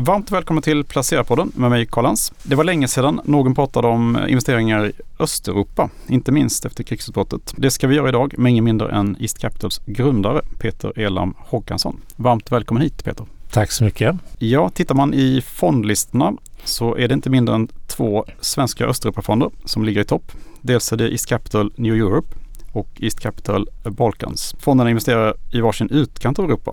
Varmt välkommen till Placerarpodden med mig Karl Lans. Det var länge sedan någon pratade om investeringar i Östeuropa, inte minst efter krigsutbrottet. Det ska vi göra idag med ingen mindre än East Capitals grundare Peter Elam Håkansson. Varmt välkommen hit Peter. Tack så mycket. Ja, tittar man i fondlistorna så är det inte mindre än två svenska Östeuropafonder som ligger i topp. Dels är det East Capital New Europe och East Capital Balkans. Fonderna investerar i varsin utkant av Europa.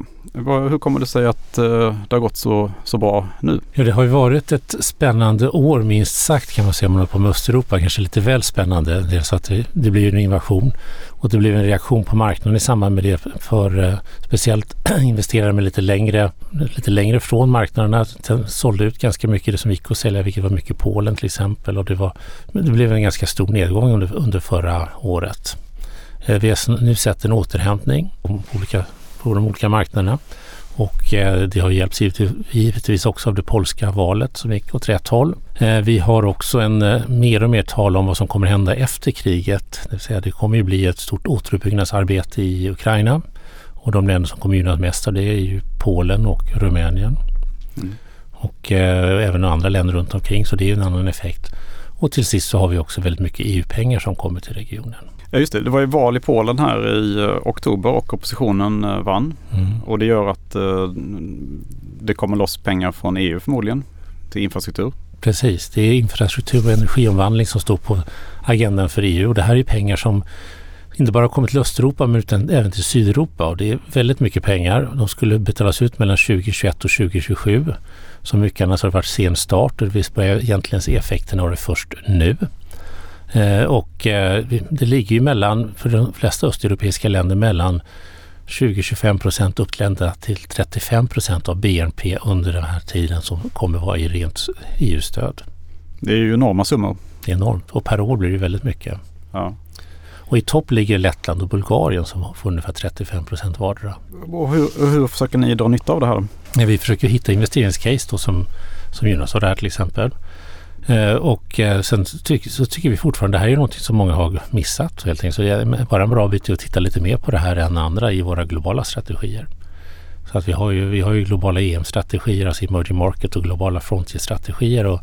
Hur kommer det sig att eh, det har gått så, så bra nu? Ja, det har ju varit ett spännande år minst sagt kan man säga om man håller på med Östeuropa. Kanske lite väl spännande. Dels att det, det blir en invasion och det blev en reaktion på marknaden i samband med det för eh, speciellt investerare med lite längre, lite längre från marknaderna sålde ut ganska mycket det som gick att sälja, vilket var mycket Polen till exempel och det, var, det blev en ganska stor nedgång under, under förra året. Eh, vi har nu sett en återhämtning på, olika, på de olika marknaderna och eh, det har hjälpts givetvis också av det polska valet som gick åt rätt håll. Eh, vi har också en mer och mer tal om vad som kommer hända efter kriget. Det vill säga det kommer ju bli ett stort återuppbyggnadsarbete i Ukraina och de länder som kommer gynnas mest av det är ju Polen och Rumänien. Mm. Och eh, även andra länder runt omkring så det är en annan effekt. Och till sist så har vi också väldigt mycket EU-pengar som kommer till regionen. Ja just det, det var ju val i Polen här i uh, oktober och oppositionen uh, vann. Mm. Och det gör att uh, det kommer loss pengar från EU förmodligen till infrastruktur. Precis, det är infrastruktur och energiomvandling som står på agendan för EU och det här är pengar som inte bara kommit till Östeuropa men utan även till Sydeuropa och det är väldigt mycket pengar. De skulle betalas ut mellan 2021 och 2027. Som mycket annars har det varit sen start och vi börjar egentligen se effekterna av det först nu. Eh, och eh, det ligger ju mellan, för de flesta östeuropeiska länder, mellan 20-25 procent upp till 35 procent av BNP under den här tiden som kommer vara i rent EU-stöd. Det är ju enorma summor. Det är enormt och per år blir det väldigt mycket. Ja. Och i topp ligger Lettland och Bulgarien som får ungefär 35 procent vardera. Och hur, hur försöker ni dra nytta av det här? Vi försöker hitta investeringscase då som, som gynnas av det här till exempel. Eh, och eh, sen så tycker vi fortfarande det här är något som många har missat helt enkelt. Så det är bara en bra bit att titta lite mer på det här än andra i våra globala strategier. Så att vi har ju, vi har ju globala EM-strategier, alltså emerging market och globala frontier-strategier. Och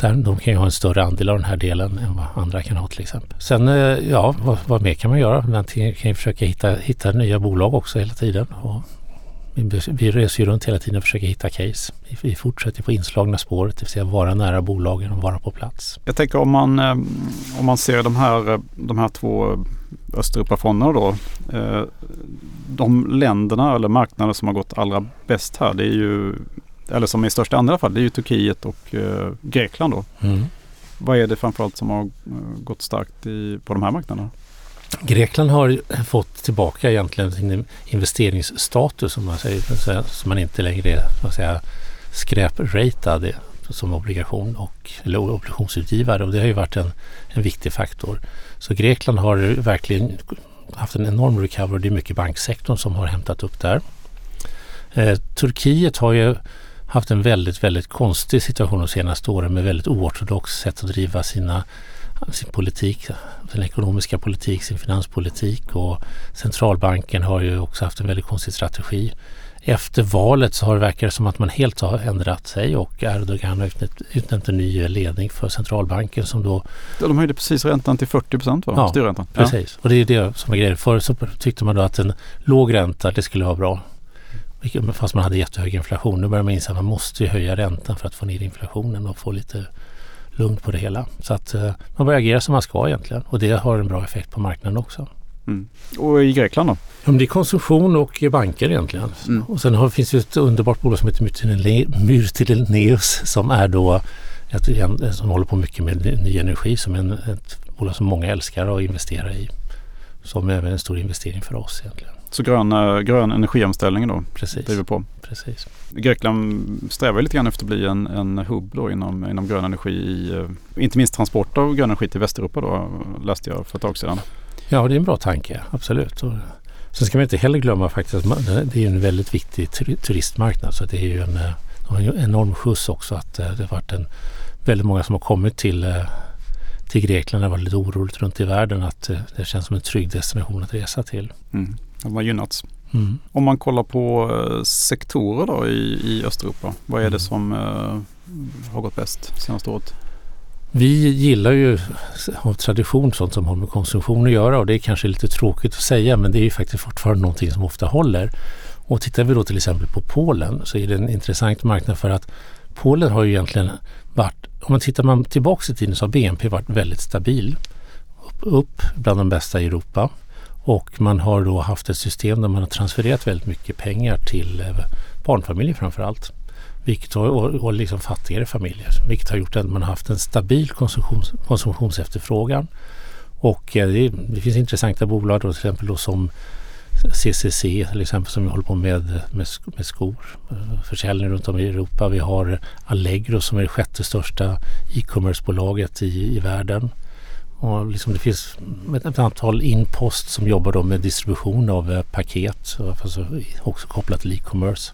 där, de kan ju ha en större andel av den här delen än vad andra kan ha till exempel. Sen eh, ja, vad, vad mer kan man göra? Man kan ju försöka hitta, hitta nya bolag också hela tiden. Och vi reser ju runt hela tiden och försöker hitta case. Vi fortsätter på inslagna spåret, det vill säga vara nära bolagen och vara på plats. Jag tänker om man, eh, om man ser de här, de här två Östeuropafonderna då. Eh, de länderna eller marknader som har gått allra bäst här det är ju, eller som i alla fall, det är ju Turkiet och eh, Grekland då. Mm. Vad är det framförallt som har gått starkt i, på de här marknaderna? Grekland har fått tillbaka egentligen sin investeringsstatus som man, säger, som man inte längre är vad säga, skräpratad som obligation och, eller obligationsutgivare och det har ju varit en, en viktig faktor. Så Grekland har verkligen haft en enorm recovery. Det är mycket banksektorn som har hämtat upp där. Eh, Turkiet har ju haft en väldigt, väldigt konstig situation de senaste åren med väldigt oortodox sätt att driva sina sin politik, sin ekonomiska politik, sin finanspolitik och centralbanken har ju också haft en väldigt konstig strategi. Efter valet så har det verkat som att man helt har ändrat sig och Erdogan har utnämnt, utnämnt en ny ledning för centralbanken som då... De höjde precis räntan till 40 procent va? Ja, Styrräntan. precis. Ja. Och det är det som är grejen. Förr så tyckte man då att en låg ränta det skulle vara bra. Fast man hade jättehög inflation. Nu börjar man inse att man måste höja räntan för att få ner inflationen och få lite lugnt på det hela. Så att eh, man börjar agera som man ska egentligen och det har en bra effekt på marknaden också. Mm. Och i Grekland då? Ja, det är konsumtion och banker egentligen. Mm. Och sen har, finns det ett underbart bolag som heter Myrtileneus som är då ett, som håller på mycket med ny energi som en, ett bolag som många älskar att investera i. Som är en stor investering för oss egentligen. Så grön, eh, grön energiomställning då Precis. driver på? Precis. Grekland strävar lite grann efter att bli en, en hubb då inom, inom grön energi, i, eh, inte minst transport av grön energi till Västeuropa då läste jag för ett tag sedan. Ja, det är en bra tanke, absolut. Och sen ska man inte heller glömma faktiskt att det är en väldigt viktig turistmarknad så det är ju en, eh, en enorm skjuts också att det har varit en, väldigt många som har kommit till till Grekland. Det var lite oroligt runt i världen att det känns som en trygg destination att resa till. Mm. De har gynnats. Mm. Om man kollar på eh, sektorer då i, i Östeuropa, vad är det mm. som uh, har gått bäst senaste året? Vi gillar ju av tradition sånt som har med konsumtion att göra och det är kanske lite tråkigt att säga men det är ju faktiskt fortfarande någonting som ofta håller. Och tittar vi då till exempel på Polen så är det en intressant marknad för att Polen har ju egentligen varit, om man tittar man tillbaka i tiden så har BNP varit väldigt stabil. Upp, upp bland de bästa i Europa. Och man har då haft ett system där man har transfererat väldigt mycket pengar till eh, barnfamiljer framför allt. Vilket har, och, och liksom fattigare familjer. Vilket har gjort att man har haft en stabil konsumtions, konsumtionsefterfrågan. Och eh, det, det, finns intressanta bolag då, till exempel då som CCC till exempel som håller på med, med, med skor. Eh, försäljning runt om i Europa. Vi har Allegro som är det sjätte största e-commercebolaget i, i världen. Och liksom det finns ett antal inpost som jobbar då med distribution av eh, paket, alltså också kopplat till e-commerce.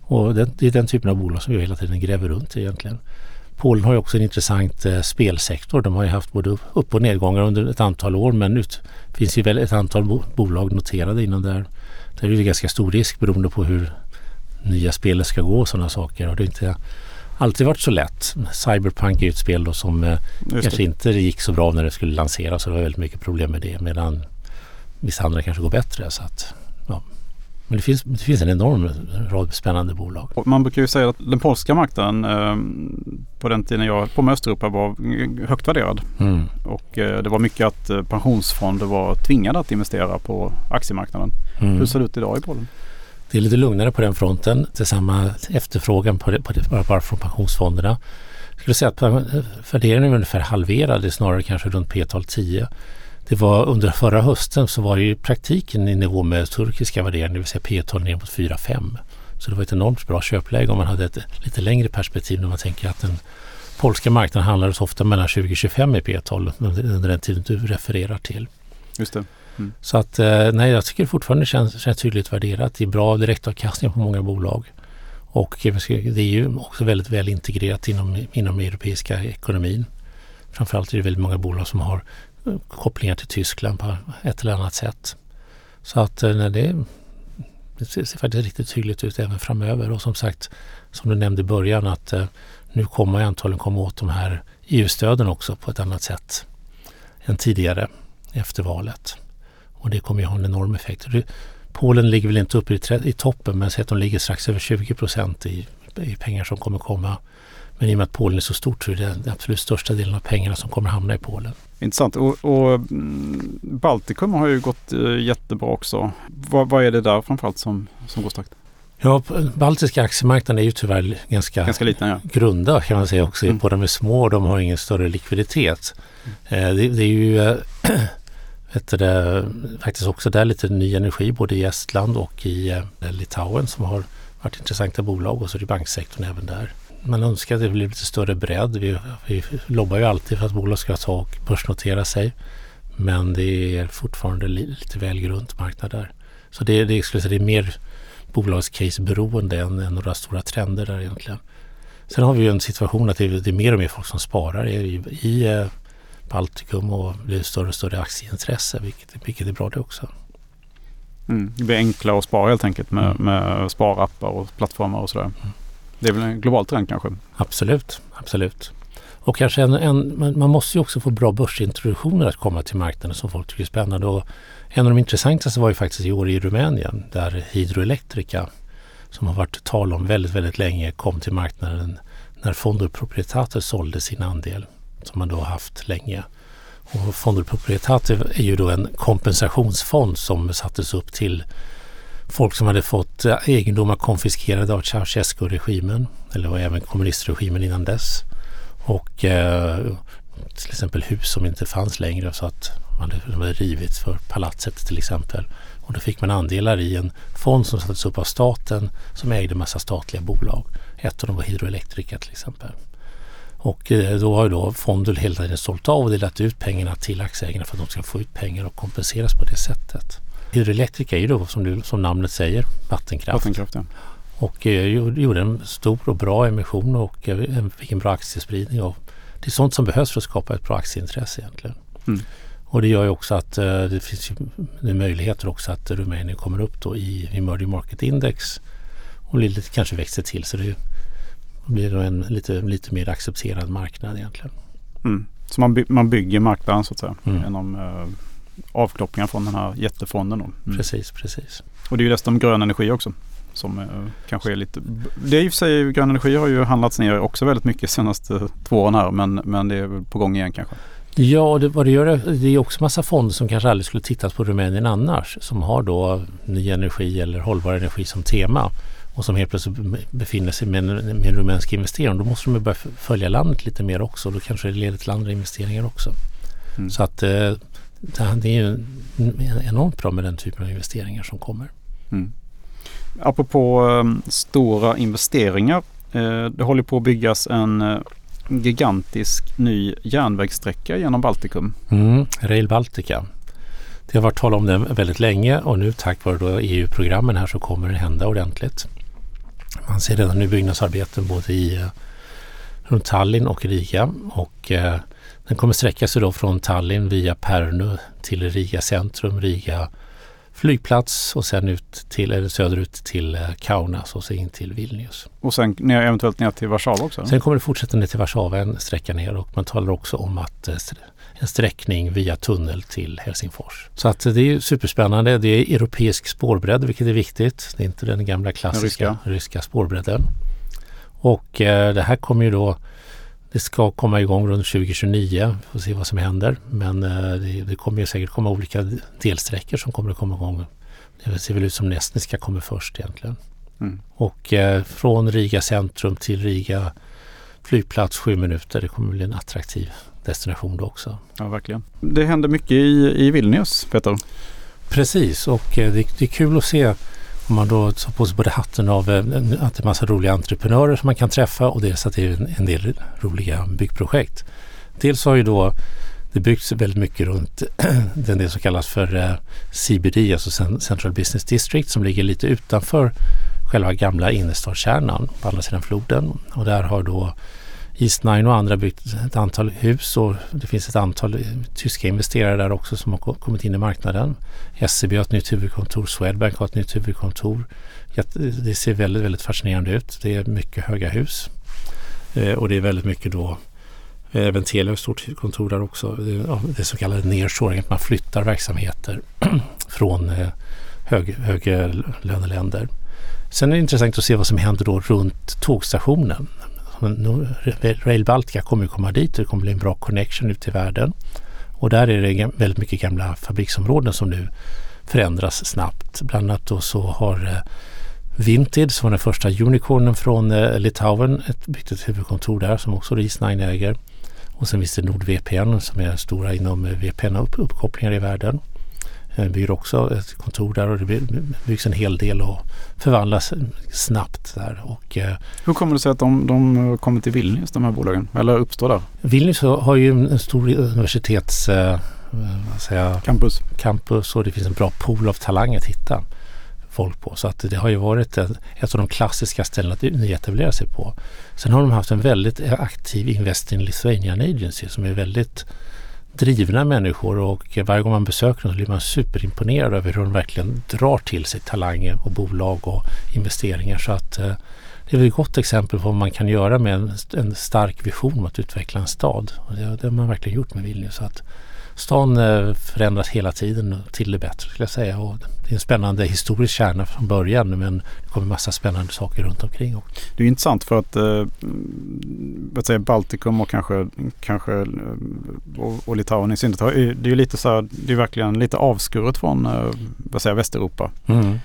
Och det, det, är den typen av bolag som vi hela tiden gräver runt i egentligen. Polen har ju också en intressant eh, spelsektor. De har ju haft både upp och nedgångar under ett antal år men det finns ju väl ett antal bo bolag noterade inom där. Där är det ganska stor risk beroende på hur nya spelet ska gå och sådana saker. Och det är inte alltid varit så lätt. Cyberpunk är ett spel då som eh, kanske inte gick så bra när det skulle lanseras så det var väldigt mycket problem med det medan vissa andra kanske går bättre. Så att, ja. Men det finns, det finns en enorm rad spännande bolag. Man brukar ju säga att den polska marknaden eh, på den tiden jag på med Östeuropa var högt värderad. Mm. Och eh, det var mycket att eh, pensionsfonder var tvingade att investera på aktiemarknaden. Mm. Hur ser det ut idag i Polen? Det är lite lugnare på den fronten. Det är samma efterfrågan på det, på det, bara från pensionsfonderna. Jag skulle säga att värderingen är ungefär halverad, snarare kanske runt P-tal 10. Det var under förra hösten så var det i praktiken i nivå med turkiska värderingar, det vill säga P-tal ner mot 4-5. Så det var ett enormt bra köpläge om man hade ett lite längre perspektiv när man tänker att den polska marknaden handlades ofta mellan 20-25 i P-tal under den tiden du refererar till. Just det. Mm. Så att eh, nej, jag tycker fortfarande det känns, känns tydligt värderat. Det är bra direktavkastning på många bolag. Och det är ju också väldigt väl integrerat inom, inom europeiska ekonomin. Framförallt är det väldigt många bolag som har eh, kopplingar till Tyskland på ett eller annat sätt. Så att eh, nej, det, det ser faktiskt riktigt tydligt ut även framöver. Och som sagt, som du nämnde i början, att nu kommer jag antagligen komma åt de här EU-stöden också på ett annat sätt än tidigare efter valet. Och det kommer ju ha en enorm effekt. Polen ligger väl inte uppe i, i toppen men säg att de ligger strax över 20 procent i, i pengar som kommer komma. Men i och med att Polen är så stort så är det den absolut största delen av pengarna som kommer hamna i Polen. Intressant. Och, och mm, Baltikum har ju gått uh, jättebra också. Vad, vad, är det där framförallt som, som går starkt? Ja, baltiska aktiemarknaden är ju tyvärr ganska, ganska liten, ja. grunda kan man säga också. Mm. På de är små och de har ingen större likviditet. Mm. Eh, det, det, är ju eh, heter det, faktiskt också där lite ny energi både i Estland och i eh, Litauen som har varit intressanta bolag och så är det banksektorn även där. Man önskar att det blir lite större bredd. Vi, vi lobbar ju alltid för att bolag ska ta och börsnotera sig. Men det är fortfarande lite väl grunt marknad där. Så det, det, skulle säga, det är mer bolagscase-beroende än, än några stora trender där egentligen. Sen har vi ju en situation att det är, det är mer och mer folk som sparar i, i Baltikum och det blir större och större aktieintresse vilket, vilket är bra det också. Mm, det blir enklare att spara helt enkelt med, mm. med sparappar och plattformar och sådär. Mm. Det är väl en global trend kanske? Absolut, absolut. Och kanske en, en, man måste ju också få bra börsintroduktioner att komma till marknaden som folk tycker är spännande. Och en av de intressantaste var ju faktiskt i år i Rumänien där Hydroelectrica som har varit tal om väldigt, väldigt länge kom till marknaden när Fonder Proprietater sålde sin andel som man då haft länge. Och Fonder Proprietater är ju då en kompensationsfond som sattes upp till folk som hade fått egendomar konfiskerade av Ceausescu-regimen eller även kommunistregimen innan dess. Och eh, till exempel hus som inte fanns längre så att man hade rivits för palatset till exempel. Och då fick man andelar i en fond som sattes upp av staten som ägde massa statliga bolag. Ett av dem var Hydroelectrica till exempel. Och eh, då har ju då fonden hela tiden sålt av och delat ut pengarna till aktieägarna för att de ska få ut pengar och kompenseras på det sättet. Hydroelektrika är ju då som, du, som namnet säger vattenkraft. vattenkraft ja. Och eh, gjorde en stor och bra emission och eh, fick en bra aktiespridning. Och det är sånt som behövs för att skapa ett bra aktieintresse egentligen. Mm. Och det gör ju också att eh, det finns ju möjligheter också att Rumänien kommer upp då i Emerging Market Index och lite, kanske växer till. Så det blir då en lite, lite mer accepterad marknad egentligen. Mm. Så man, by man bygger marknaden så att säga mm. genom eh, avknoppningar från den här jättefonden. Mm. Precis, precis. Och det är ju dessutom grön energi också. Som eh, kanske är lite... Det är i och för sig, grön energi har ju handlats ner också väldigt mycket senaste två åren här men, men det är väl på gång igen kanske. Ja, det, vad det gör det är också massa fonder som kanske aldrig skulle tittat på Rumänien annars. Som har då ny energi eller hållbar energi som tema och som helt plötsligt befinner sig med en, med en rumänsk investering. Då måste de börja följa landet lite mer också. Då kanske det leder till andra investeringar också. Mm. Så att eh, det är ju enormt bra med den typen av investeringar som kommer. Mm. Apropå um, stora investeringar. Eh, det håller på att byggas en uh, gigantisk ny järnvägssträcka genom Baltikum. Mm, Rail Baltica. Det har varit tal om den väldigt länge och nu tack vare EU-programmen här så kommer det hända ordentligt. Man ser redan nu byggnadsarbeten både i uh, runt Tallinn och Riga och uh, den kommer sträcka sig då från Tallinn via Pärnu till Riga centrum, Riga flygplats och sen ut till, eller söderut till eh, Kaunas och så in till Vilnius. Och sen ner, eventuellt ner till Warszawa också? Sen kommer det fortsätta ner till Warszawa, en sträcka ner och man talar också om att eh, en sträckning via tunnel till Helsingfors. Så att det är superspännande. Det är europeisk spårbredd vilket är viktigt. Det är inte den gamla klassiska den ryska. ryska spårbredden. Och eh, det här kommer ju då det ska komma igång runt 2029. Vi får se vad som händer. Men eh, det, det kommer ju säkert komma olika delsträckor som kommer att komma igång. Det ser väl ut som Nästniska kommer först egentligen. Mm. Och eh, från Riga centrum till Riga flygplats sju minuter. Det kommer bli en attraktiv destination då också. Ja, verkligen. Det händer mycket i, i Vilnius, Peter. Precis och eh, det, det är kul att se om man då tar på sig både hatten av eh, att det är massa roliga entreprenörer som man kan träffa och dels att det är en del roliga byggprojekt. Dels har ju då det byggts väldigt mycket runt den del som kallas för eh, CBD, alltså Central Business District som ligger lite utanför själva gamla innerstadskärnan på andra sidan floden. Och där har då Eastnine och andra byggt ett antal hus och det finns ett antal eh, tyska investerare där också som har kommit in i marknaden. SEB har ett nytt huvudkontor, Swedbank har ett nytt huvudkontor. Det ser väldigt, väldigt fascinerande ut. Det är mycket höga hus eh, och det är väldigt mycket då eh, Även Telia har ett stort kontor där också. Det är så kallade nearshoring, att man flyttar verksamheter från eh, hög, höglöneländer. Sen är det intressant att se vad som händer då runt tågstationen. Rail Baltica kommer komma dit och det kommer bli en bra connection ut i världen. Och där är det väldigt mycket gamla fabriksområden som nu förändras snabbt. Bland annat då så har eh, Vinted som var den första unicornen från eh, Litauen ett, byggt ett huvudkontor där som också Reese9 äger. Och sen finns det NordVPN som är stora inom eh, VPN-uppkopplingar i världen. Eh, bygger också ett kontor där och det byggs en hel del och förvandlas snabbt där. Och, eh, Hur kommer det sig att de, de kommer till Vilnius, de här bolagen, eller uppstår där? Vilnius har ju en stor universitets... Eh, säga, campus. campus och det finns en bra pool av talanger att hitta folk på. Så att det har ju varit ett, ett av de klassiska ställena att nyetablera sig på. Sen har de haft en väldigt aktiv Invest in Lithuanian Agency som är väldigt drivna människor och varje gång man besöker dem så blir man superimponerad över hur de verkligen drar till sig talanger och bolag och investeringar. Så att eh, det är ett gott exempel på vad man kan göra med en, en stark vision om att utveckla en stad. Och det, det har man verkligen gjort med Vilnius. Så att stan eh, förändras hela tiden till det bättre skulle jag säga. Och det är en spännande historisk kärna från början men det kommer massa spännande saker runt omkring. Det är intressant för att eh, säga Baltikum och kanske, kanske eh, och, och Litauen i synnerhet. Det är ju lite så här, det är verkligen lite avskuret från eh, vad säger, Västeuropa. Mm.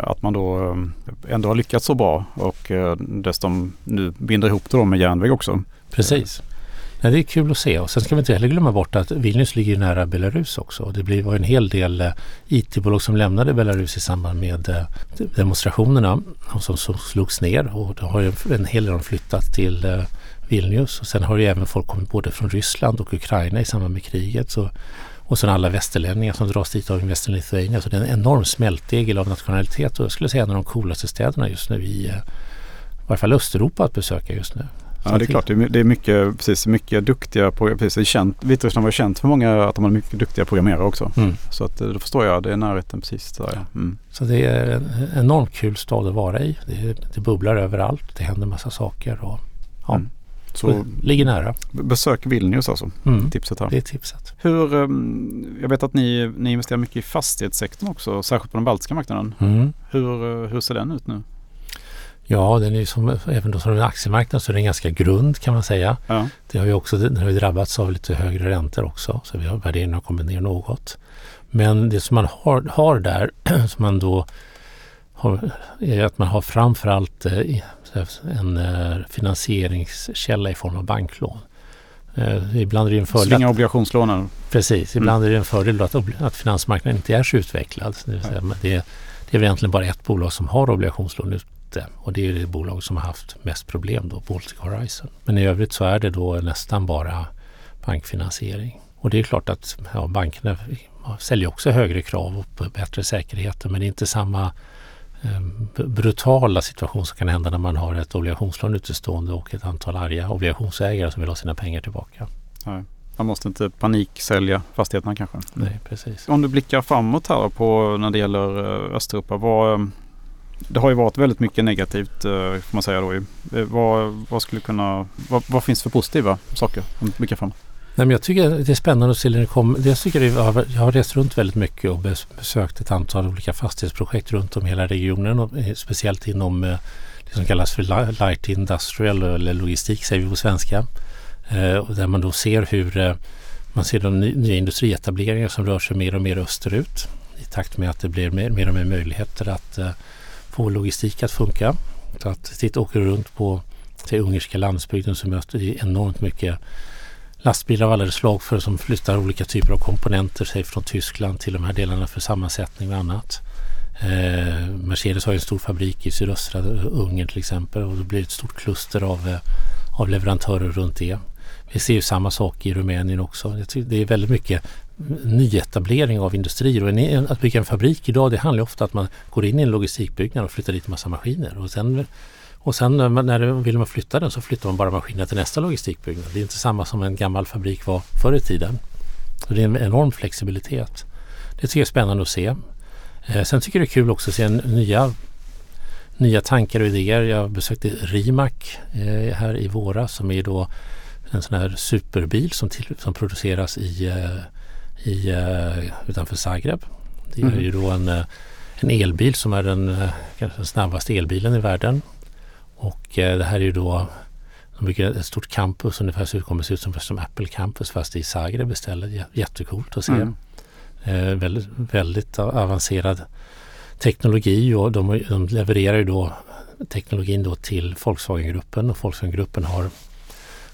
Att man då ändå har lyckats så bra och dessutom nu binder ihop det med järnväg också. Precis. Nej, det är kul att se och sen ska vi inte heller glömma bort att Vilnius ligger nära Belarus också. Det var en hel del eh, IT-bolag som lämnade Belarus i samband med eh, demonstrationerna och som, som slogs ner och då har en hel del flyttat till eh, Vilnius och sen har ju även folk kommit både från Ryssland och Ukraina i samband med kriget. Så, och sen alla västerlänningar som dras dit av Invest in Lithuania. Så det är en enorm smältdegel av nationalitet och jag skulle säga en av de coolaste städerna just nu i, i varje fall Östeuropa att besöka just nu. Ja, det är klart. Det är mycket, precis, mycket duktiga programmerare. Vitryssland var känt för många att de har mycket duktiga programmerare också. Mm. Så att, då förstår jag, det är närheten precis där. Mm. Så det är en enormt kul stad att vara i. Det, det bubblar överallt. Det händer massa saker. Och, ja. Mm. Så ligger nära. Besök Vilnius alltså, mm. tipset här. Det är tipset. Hur, ehm, jag vet att ni, ni investerar mycket i fastighetssektorn också, särskilt på den baltiska marknaden. Mm. Hur, hur ser den ut nu? Ja, den är som, även då som en aktiemarknad så är den ganska grund kan man säga. Ja. Det har ju också den har ju drabbats av lite högre räntor också så vi har värderingen har kommit ner något. Men det som man har, har där som man då har, är att man har framförallt eh, en eh, finansieringskälla i form av banklån. Eh, ibland är det en fördel... Svinga obligationslånen. Precis, ibland mm. är det en fördel att, att finansmarknaden inte är så utvecklad. Det, säga, det, det är väl egentligen bara ett bolag som har obligationslån ute och det är det bolag som har haft mest problem då, Baltic Horizon. Men i övrigt så är det då nästan bara bankfinansiering. Och det är klart att ja, bankerna säljer också högre krav på bättre säkerheter men det är inte samma Ehm, brutala situation som kan hända när man har ett obligationslån utestående och ett antal arga obligationsägare som vill ha sina pengar tillbaka. Nej. Man måste inte paniksälja fastigheterna kanske. Nej, precis. Om du blickar framåt här på när det gäller eh, Östeuropa. Vad, ehm, det har ju varit väldigt mycket negativt eh, får man säga då. Eh, vad, vad skulle kunna, vad, vad finns för positiva saker om du blickar framåt? Nej, men jag tycker det är spännande att se när det kommer. Jag, tycker det, jag har rest runt väldigt mycket och besökt ett antal olika fastighetsprojekt runt om hela regionen och eh, speciellt inom det som kallas för light industrial eller logistik säger vi på svenska. Där man då ser hur man ser de nya industrietableringar som rör sig mer och mer österut i takt med att det blir mer, mer och mer möjligheter att få logistik att funka. Så att sitt åker runt på till ungerska landsbygden så möter vi enormt mycket lastbilar av alla slag för som flyttar olika typer av komponenter, säg från Tyskland till de här delarna för sammansättning och annat. Eh, Mercedes har en stor fabrik i sydöstra Ungern till exempel och det blir ett stort kluster av, eh, av leverantörer runt det. Vi ser ju samma sak i Rumänien också. Det är väldigt mycket nyetablering av industrier. Och att bygga en fabrik idag det handlar ofta om att man går in i en logistikbyggnad och flyttar dit en massa maskiner. Och sen och sen när vill man flytta den så flyttar man bara maskinerna till nästa logistikbyggnad. Det är inte samma som en gammal fabrik var förr i tiden. Så det är en enorm flexibilitet. Det tycker jag är spännande att se. Eh, sen tycker jag det är kul också att se nya, nya tankar och idéer. Jag besökte Rimac eh, här i våras som är då en sån här superbil som, till, som produceras i, eh, i, utanför Zagreb. Det är mm. ju då en, en elbil som är den, den snabbaste elbilen i världen. Och eh, det här är ju då de bygger ett stort campus, ungefär så kommer se ut som, som Apple Campus fast i Zagreb istället. Jättecoolt att se. Mm. Eh, väldigt, väldigt avancerad teknologi och de, de levererar ju då teknologin då till Volkswagengruppen och Volkswagengruppen har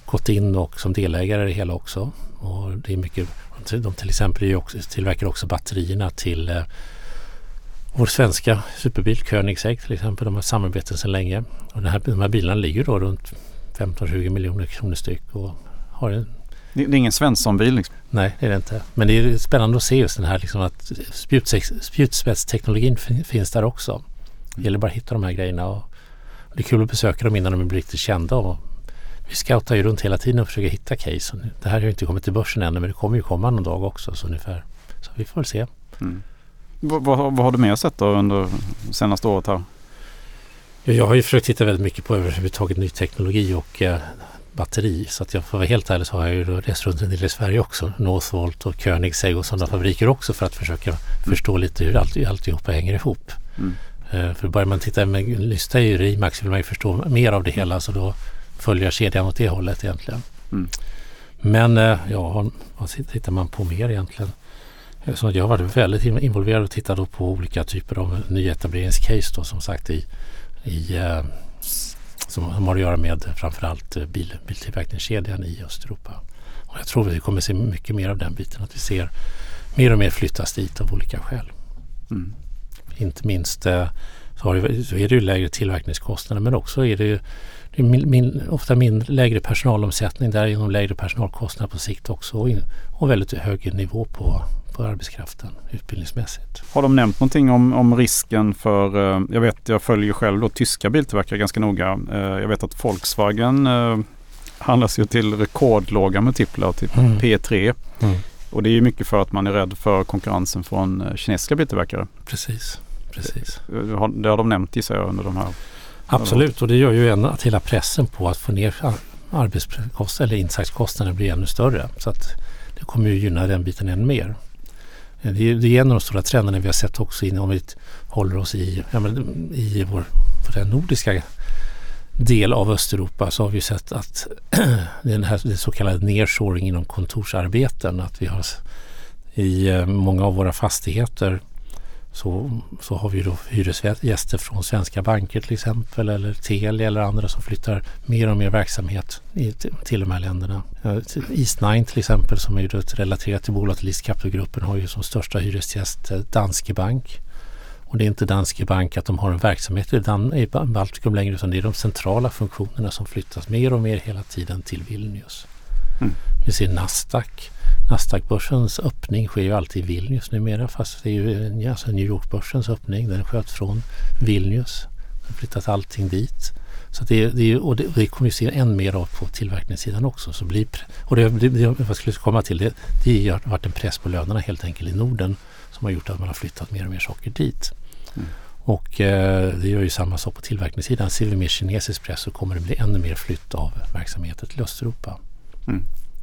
gått in och som delägare i det hela också. Och det är mycket, de till exempel också, tillverkar också batterierna till eh, vår svenska superbil Koenigsegg till exempel, de har samarbeten sedan länge. Och den här, de här bilarna ligger då runt 15-20 miljoner kronor styck. Och har en... det, är ingen Svensson-bil? Liksom. Nej, det är det inte. Men det är spännande att se just den här liksom att spjutspetsteknologin finns där också. Det gäller bara att hitta de här grejerna. Och det är kul att besöka dem innan de blir riktigt kända. Och vi scoutar ju runt hela tiden och försöker hitta case. Det här har ju inte kommit till börsen ännu men det kommer ju komma någon dag också. Så, ungefär. så vi får väl se. Mm. Vad, vad, vad har du mer sett då under senaste året här? Jag har ju försökt titta väldigt mycket på överhuvudtaget ny teknologi och eh, batteri. Så att jag får vara helt ärlig så har jag ju rest runt en del i Sverige också. Northvolt och Koenigsegg och sådana fabriker också för att försöka mm. förstå lite hur allt, alltihopa hänger ihop. Mm. Eh, för börjar man titta med lyssna i Rimax vill man ju förstå mer av det hela så då följer jag kedjan åt det hållet egentligen. Mm. Men eh, ja, vad tittar man på mer egentligen? Så jag har varit väldigt involverad och tittat på olika typer av nyetableringscase då som sagt i, i eh, som har att göra med framförallt bil, biltillverkningskedjan i Östeuropa. Och jag tror att vi kommer se mycket mer av den biten, att vi ser mer och mer flyttas dit av olika skäl. Mm. Inte minst eh, så, det, så, är det ju lägre tillverkningskostnader men också är det ju det är min, min, ofta min, lägre personalomsättning, därigenom lägre personalkostnader på sikt också och, in, och väldigt hög nivå på på arbetskraften utbildningsmässigt. Har de nämnt någonting om, om risken för, eh, jag vet jag följer själv då tyska biltillverkare ganska noga. Eh, jag vet att Volkswagen eh, handlas ju till rekordlåga multiplar, typ Mm. P3. Mm. Och det är ju mycket för att man är rädd för konkurrensen från kinesiska biltillverkare. Precis, precis. Det har, det har de nämnt gissar jag under de här. Absolut, och det gör ju att hela pressen på att få ner arbetskostnader eller insatskostnader blir ännu större. Så att det kommer ju gynna den biten än mer. Eh, det är, det är en av de stora trenderna vi har sett också in, om vi håller oss i, ja, men, i vår på den nordiska del av Östeuropa så har vi sett att den här det så kallade nearshoring inom kontorsarbeten, att vi har i eh, många av våra fastigheter så, så har vi då hyresgäster från svenska banker till exempel eller Telia eller andra som flyttar mer och mer verksamhet i, till, de här länderna. Ja, till exempel som är ju relaterat till bolaget List Capital-gruppen har ju som största hyresgäst eh, Danske Bank. Och det är inte Danske Bank att de har en verksamhet i, Dan- i Ba- Baltikum längre utan det är de centrala funktionerna som flyttas mer och mer hela tiden till Vilnius. Mm. Vi ser Nasdaq. Nasdaq-börsens öppning sker ju alltid i Vilnius numera fast det är ju alltså New York-börsens öppning. Den sköt från Vilnius. De har flyttat allting dit. Så det, är- det, är och det, kommer vi se än mer av på tillverkningssidan också. Så blir, och det, det, det, vad skulle komma till, det, det har varit en press på lönerna helt enkelt i Norden som har gjort att man har flyttat mer och mer saker dit. Mm. Och eh, det gör ju samma sak på tillverkningssidan. Ser vi mer kinesisk press så kommer det bli ännu mer flytt av verksamheter till Östeuropa. Mm.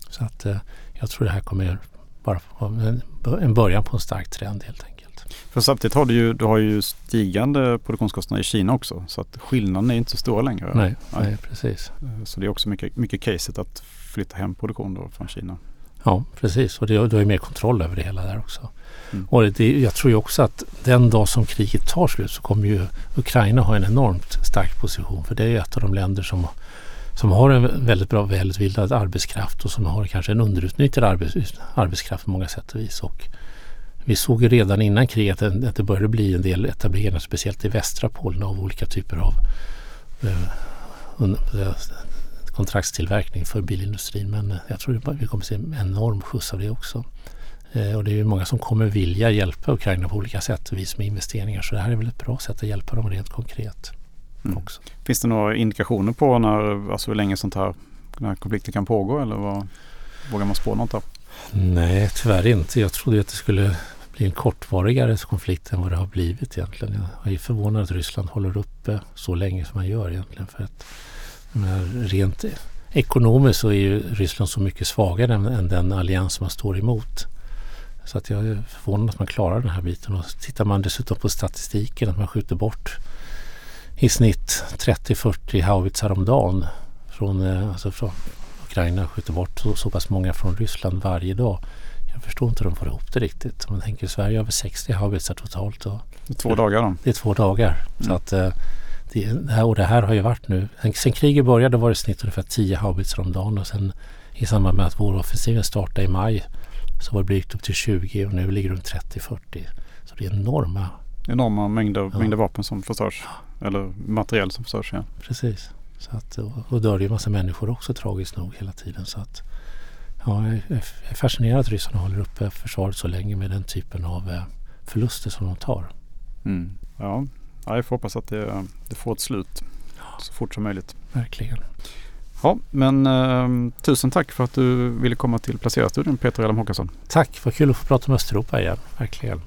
Så att eh, jag tror det här kommer bara en, en början på en stark trend helt enkelt. För samtidigt har du ju, du har ju stigande produktionskostnader i Kina också. Så att skillnaden är inte så stor längre. Nej, Nej. nej, precis. Eh, Så det är också mycket, mycket caset att flytta hem produktion då från Kina. Ja, precis. Och det, du har ju mer kontroll över det hela där också. Mm. Och det, jag tror ju också att den dag som kriget tar slut så kommer ju Ukraina ha en enormt stark position. För det är ett av de länder som, som har en väldigt bra välutbildad arbetskraft och som har kanske en underutnyttjad arbets, arbetskraft på många sätt och vis. Och vi såg ju redan innan kriget att det började bli en del etableringar, speciellt i västra Polen, av olika typer av eh, kontraktstillverkning för bilindustrin. Men eh, jag tror att vi kommer se en enorm skjuts av det också. Eh, och det är ju många som kommer vilja hjälpa Ukraina på olika sätt, och vis med investeringar. Så det här är väl ett bra sätt att hjälpa dem rent konkret Mm. också. Finns det några indikationer på när, alltså hur länge sånt här, den här konflikten kan pågå eller vad, vågar man spå något där? Nej, tyvärr inte. Jag trodde att det skulle bli en kortvarigare konflikt än vad det har blivit egentligen. Jag är förvånad att Ryssland håller uppe så länge som man gör egentligen. För att menar, rent ekonomiskt så är ju Ryssland så mycket svagare än, än den allians som man står emot. Så att jag är förvånad att man klarar den här biten. Och tittar man dessutom på statistiken att man skjuter bort i snitt 30-40 haubitsar om dagen från, eh, alltså från Ukraina skjuter bort så, så pass många från Ryssland varje dag. Jag förstår inte hur de får ihop det riktigt. Om man tänker Sverige över 60 haubitsar totalt och Det är Två dagar då? det är två dagar. Så Mm. att, eh, det, här, och det här har ju varit nu. Sen, sen kriget började var det i snitt ungefär 10 haubitsar om dagen och sen i samband med att våroffensiven startade i maj så var det byggt upp till 20 och nu ligger det runt 30-40. Så det är enorma, Enorma mängder, Ja. mängder vapen som förstörs. Eller materiell som förstörs. Ja. precis. Så att, och, och dör ju en massa människor också tragiskt nog hela tiden. Så att, ja, jag är- fascinerad att ryssarna håller uppe försvaret så länge med den typen av eh, förluster som de tar. Mm. Ja. ja, jag får hoppas att det, det får ett slut så fort som möjligt. Verkligen. Ja, men eh, tusen tack för att du ville komma till Placera-studion Peter Elm Håkansson. Tack, vad kul att få prata om Östeuropa igen. Verkligen.